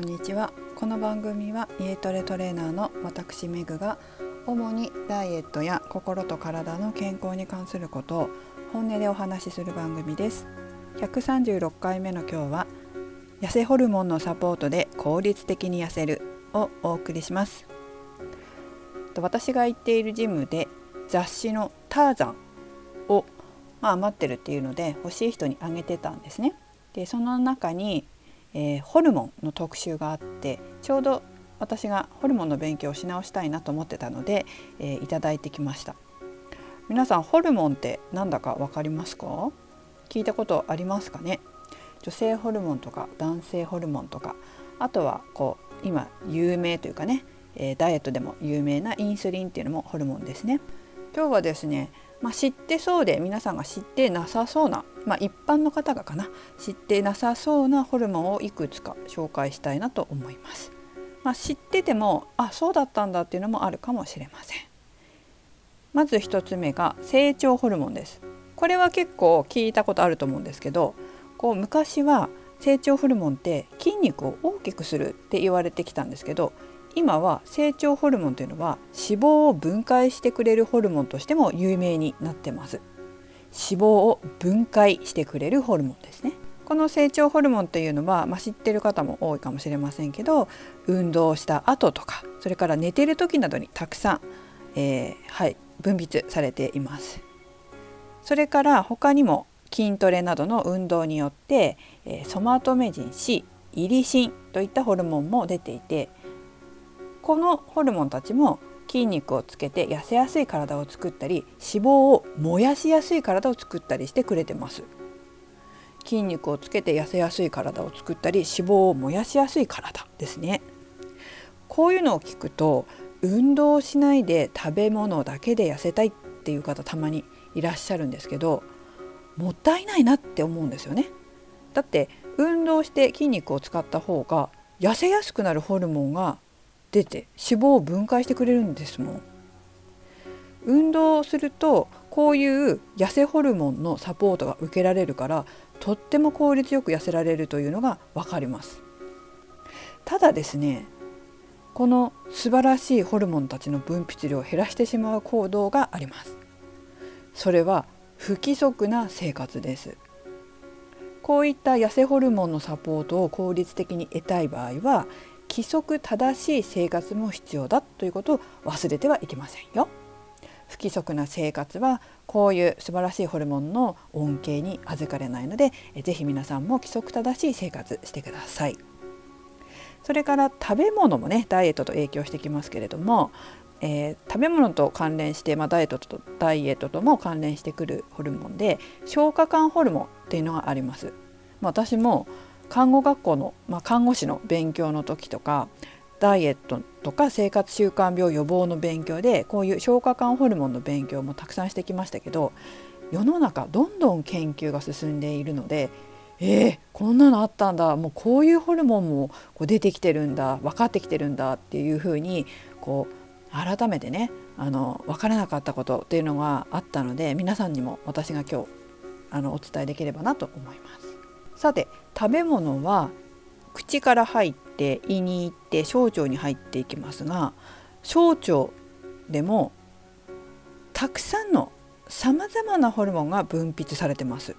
こんにちは。この番組は家トレトレーナーの私メグが主にダイエットや心と体の健康に関することを本音でお話しする番組です。136回目の今日は痩せホルモンのサポートで効率的に痩せるをお送りします。私が行っているジムで雑誌のターザンをまあ、余ってるっていうので欲しい人にあげてたんですね。でその中にえー、ホルモンの特集があってちょうど私がホルモンの勉強をし直したいなと思ってたので、えー、いただいてきました。皆さんホルモンってなんだかわかりますか？聞いたことありますかね？女性ホルモンとか男性ホルモンとかあとはこう今有名というかね、えー、ダイエットでも有名なインスリンっていうのもホルモンですね。今日はですねまあ、知ってそうで皆さんが知ってなさそうな、まあ、一般の方がかな知ってなさそうなホルモンをいくつか紹介したいなと思います。まあ、知っててもあそうだったんだっていうのもあるかもしれません。まず1つ目が成長ホルモンです。これは結構聞いたことあると思うんですけどこう昔は成長ホルモンって筋肉を大きくするって言われてきたんですけど今は成長ホルモンというのは脂肪を分解してくれるホルモンとしても有名になってます。脂肪を分解してくれるホルモンですね。この成長ホルモンというのは、まあ、知ってる方も多いかもしれませんけど運動した後とかそれから寝てる時などにたくさん、えー、はい、分泌されています。それから他にも筋トレなどの運動によって、えー、ソマトメジン C イリシンといったホルモンも出ていてこのホルモンたちも筋肉をつけて痩せやすい体を作ったり脂肪を燃やしやすい体を作ったりしてくれてます。筋肉をつけて痩せやすい体を作ったり脂肪を燃やしやすい体ですね。こういうのを聞くと運動しないで食べ物だけで痩せたいっていう方たまにいらっしゃるんですけどもったいないなって思うんですよね。だって運動して筋肉を使った方が痩せやすくなるホルモンが出て脂肪を分解してくれるんですもん。運動をするとこういう痩せホルモンのサポートが受けられるからとっても効率よく痩せられるというのが分かります。ただですねこの素晴らしいホルモンたちの分泌量を減らしてしまう行動があります。それは不規則な生活です。こういった痩せホルモンのサポートを効率的に得たい場合は規則正しい生活も必要だということを忘れてはいけませんよ。不規則な生活はこういう素晴らしいホルモンの恩恵に預かれないので是非皆さんも規則正しい生活してください。それから食べ物もねダイエットと影響してきますけれども、えー、食べ物と関連して、まあ、ダイエットとダイエットとも関連してくるホルモンで消化管ホルモンっていうのがあります。まあ、私も看護学校の、まあ、看護師の勉強の時とかダイエットとか生活習慣病予防の勉強でこういう消化管ホルモンの勉強もたくさんしてきましたけど世の中どんどん研究が進んでいるのでえー、こんなのあったんだもうこういうホルモンもこう出てきてるんだ分かってきてるんだっていうふうにこう改めてねあの分からなかったことっていうのがあったので皆さんにも私が今日あのお伝えできればなと思います。さて食べ物は口から入って胃に行って小腸に入っていきますが小腸でもたくさんのさまざまなホルモンが分泌されてます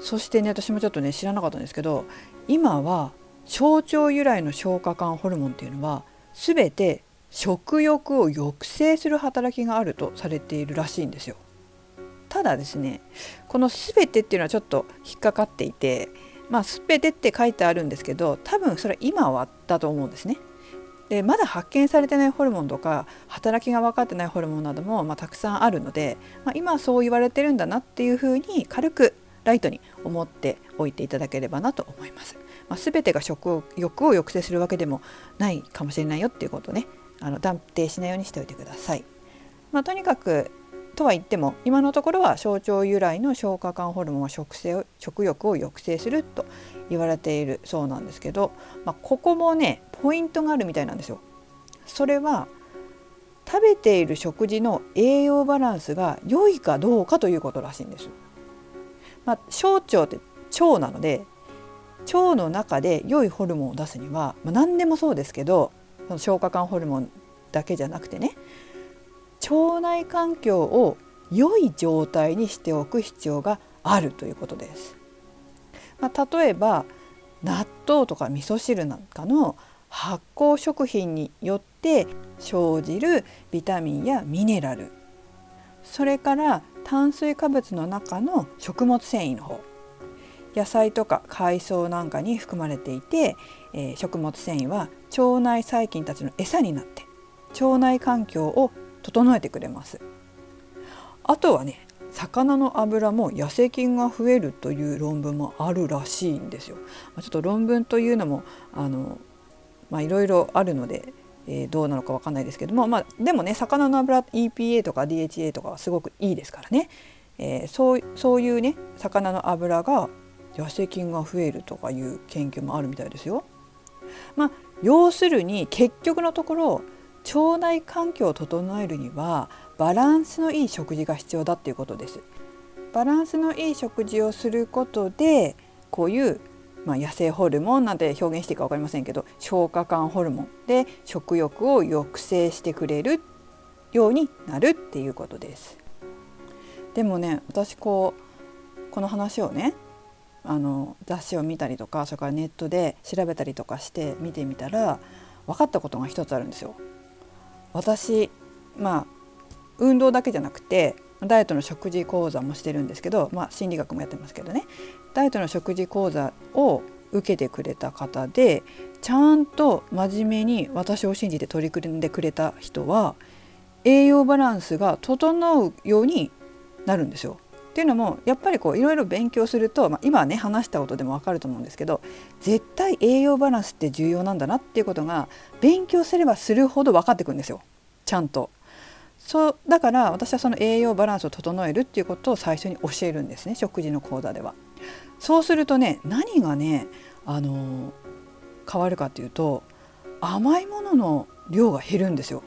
そしてね私もちょっとね知らなかったんですけど今は小腸由来の消化管ホルモンっていうのは全て食欲を抑制する働きがあるとされているらしいんですよ。ただですねこの全てっていうのはちょっと引っかかっていてまあ全てって書いてあるんですけど多分それは今はだと思うんですね。でまだ発見されてないホルモンとか働きが分かってないホルモンなども、まあ、たくさんあるので、まあ、今はそう言われてるんだなっていうふうに軽くライトに思っておいていただければなと思います。まあ、全てが食欲を抑制するわけでもないかもしれないよっていうことをねあの断定しないようにしておいてください。まあ、とにかくとは言っても今のところは小腸由来の消化管ホルモンは食性食欲を抑制すると言われているそうなんですけど、まあ、ここもねポイントがあるみたいなんですよ。それは食べている食事の栄養バランスが良いかどうかということらしいんです。まあ、小腸って腸なので腸の中で良いホルモンを出すには、まあ、何でもそうですけどその消化管ホルモンだけじゃなくてね腸内環境を良い状態にしておく必要があるということです。まあ、例えば納豆とか味噌汁なんかの発酵食品によって生じるビタミンやミネラルそれから炭水化物の中の食物繊維の方野菜とか海藻なんかに含まれていて、えー、食物繊維は腸内細菌たちの餌になって腸内環境を整えてくれますあとはね魚の油も痩せ菌が増えるという論文もあるらしいんですよ。ちょっと論文というのもあのまあいろいろあるので、えー、どうなのかわかんないですけども、まあ、でもね魚の油 EPA とか DHA とかはすごくいいですからね、えー、そうそういうね魚の油が痩せ菌が増えるとかいう研究もあるみたいですよ。まあ、要するに結局のところ腸内環境を整えるにはバランスのいい食事が必要だっていうことです。バランスのいい食事をすることでこういうまあ、野生ホルモンなんて表現していいか分かりませんけど消化管ホルモンで食欲を抑制してくれるようになるっていうことです。でもね私こうこの話をねあの雑誌を見たりとかそれからネットで調べたりとかして見てみたら分かったことが一つあるんですよ。私まあ運動だけじゃなくてダイエットの食事講座もしてるんですけど、まあ、心理学もやってますけどねダイエットの食事講座を受けてくれた方でちゃんと真面目に私を信じて取り組んでくれた人は栄養バランスが整うようになるんですよ。っていうのもやっぱりこういろいろ勉強すると、まあ、今ね話したことでも分かると思うんですけど絶対栄養バランスって重要なんだなっていうことが勉強すればするほど分かってくるんですよちゃんと。そうだから私はその栄養バランスを整えるっていうことを最初に教えるんですね食事の講座では。そうするとね何がねあの変わるかっていうと甘いものの量が減るんですよ。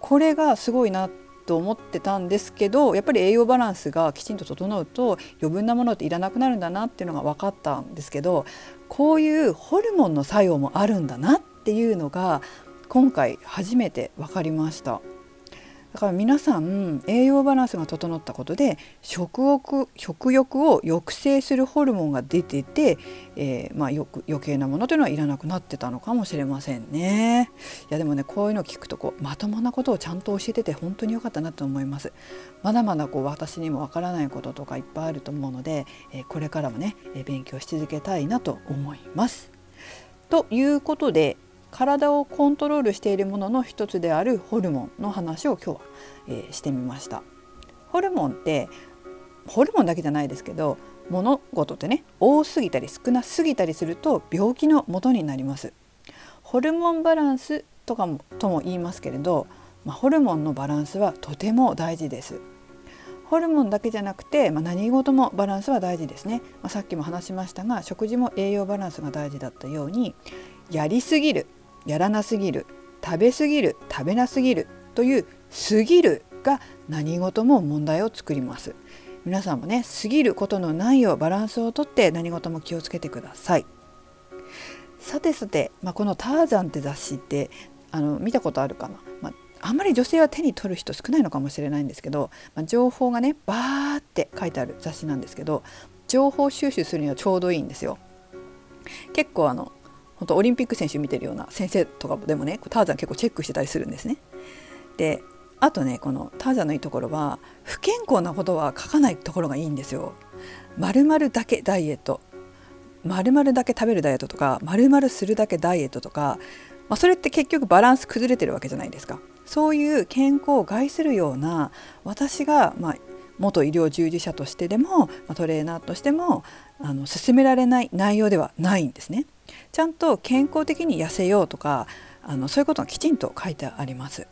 これがすごいなと思ってたんですけどやっぱり栄養バランスがきちんと整うと余分なものっていらなくなるんだなっていうのが分かったんですけどこういうホルモンの作用もあるんだなっていうのが今回初めて分かりました。だから皆さん栄養バランスが整ったことで食欲食欲を抑制するホルモンが出てて、えー、まあ、よく余計なものというのはいらなくなってたのかもしれませんね。いやでもねこういうの聞くとこうまともなことをちゃんと教えてて本当に良かったなと思います。まだまだこう私にもわからないこととかいっぱいあると思うので、え、これからもね勉強し続けたいなと思います。ということで体をコントロールしているものの一つであるホルモンの話を今日は、えー、してみました。ホルモンってホルモンだけじゃないですけど物事ってね多すぎたり少なすぎたりすると病気の元になります。ホルモンバランスとかもとも言いますけれど、まあ、ホルモンのバランスはとても大事です。ホルモンだけじゃなくて、まあ、何事もバランスは大事ですね、まあ、さっきも話しましたが食事も栄養バランスが大事だったようにやりすぎるやらなすぎる食べすぎる食べなすぎるという過ぎるが何事も問題を作ります。皆さんもね過ぎることのないようバランスをとって何事も気をつけてください。さてさて、まあ、この「ターザン」って雑誌ってあの見たことあるかな、まあ、あんまり女性は手に取る人少ないのかもしれないんですけど、まあ、情報がねバーって書いてある雑誌なんですけど情報収集するにはちょうどいいんですよ。結構あの本当オリンピック選手見てるような先生とかでもねターザン結構チェックしてたりするんですね。であとねこのターザンのいいところは不健康なことは書かないところがいいんですよ。まるだけダイエットまるだけ食べるダイエットとかまるするだけダイエットとか、まあ、それって結局バランス崩れてるわけじゃないですか。そういう健康を害するような私が、まあ、元医療従事者としてでも、ま、トレーナーとしてもあの進められない内容ではないんですね。ちゃんと健康的に痩せようとかあのそういうことがきちんと書いてあります。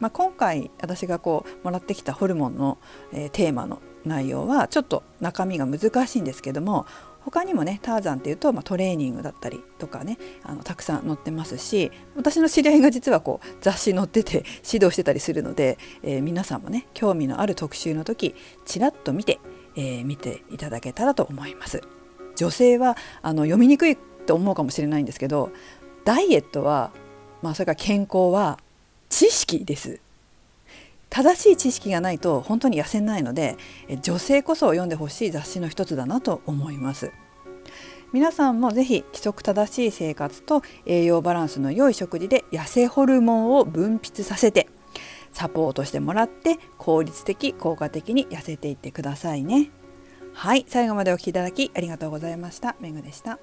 まあ、今回私がこうもらってきたホルモンの、えー、テーマの内容はちょっと中身が難しいんですけども他にもねターザンっていうと、まあ、トレーニングだったりとかねあのたくさん載ってますし私の知り合いが実はこう雑誌載ってて 指導してたりするので、えー、皆さんもね興味のある特集の時ちらっと見て、えー、見ていただけたらと思います。女性はあの読みにくいと思うかもしれないんですけどダイエットは、まあ、それから健康は知識です。正しい知識がないと本当に痩せないので女性こそ読んでほしい雑誌の一つだなと思います。皆さんもぜひ規則正しい生活と栄養バランスの良い食事で痩せホルモンを分泌させてサポートしてもらって効率的効果的に痩せていってくださいね。はい最後までお聴きいただきありがとうございました。めぐでした。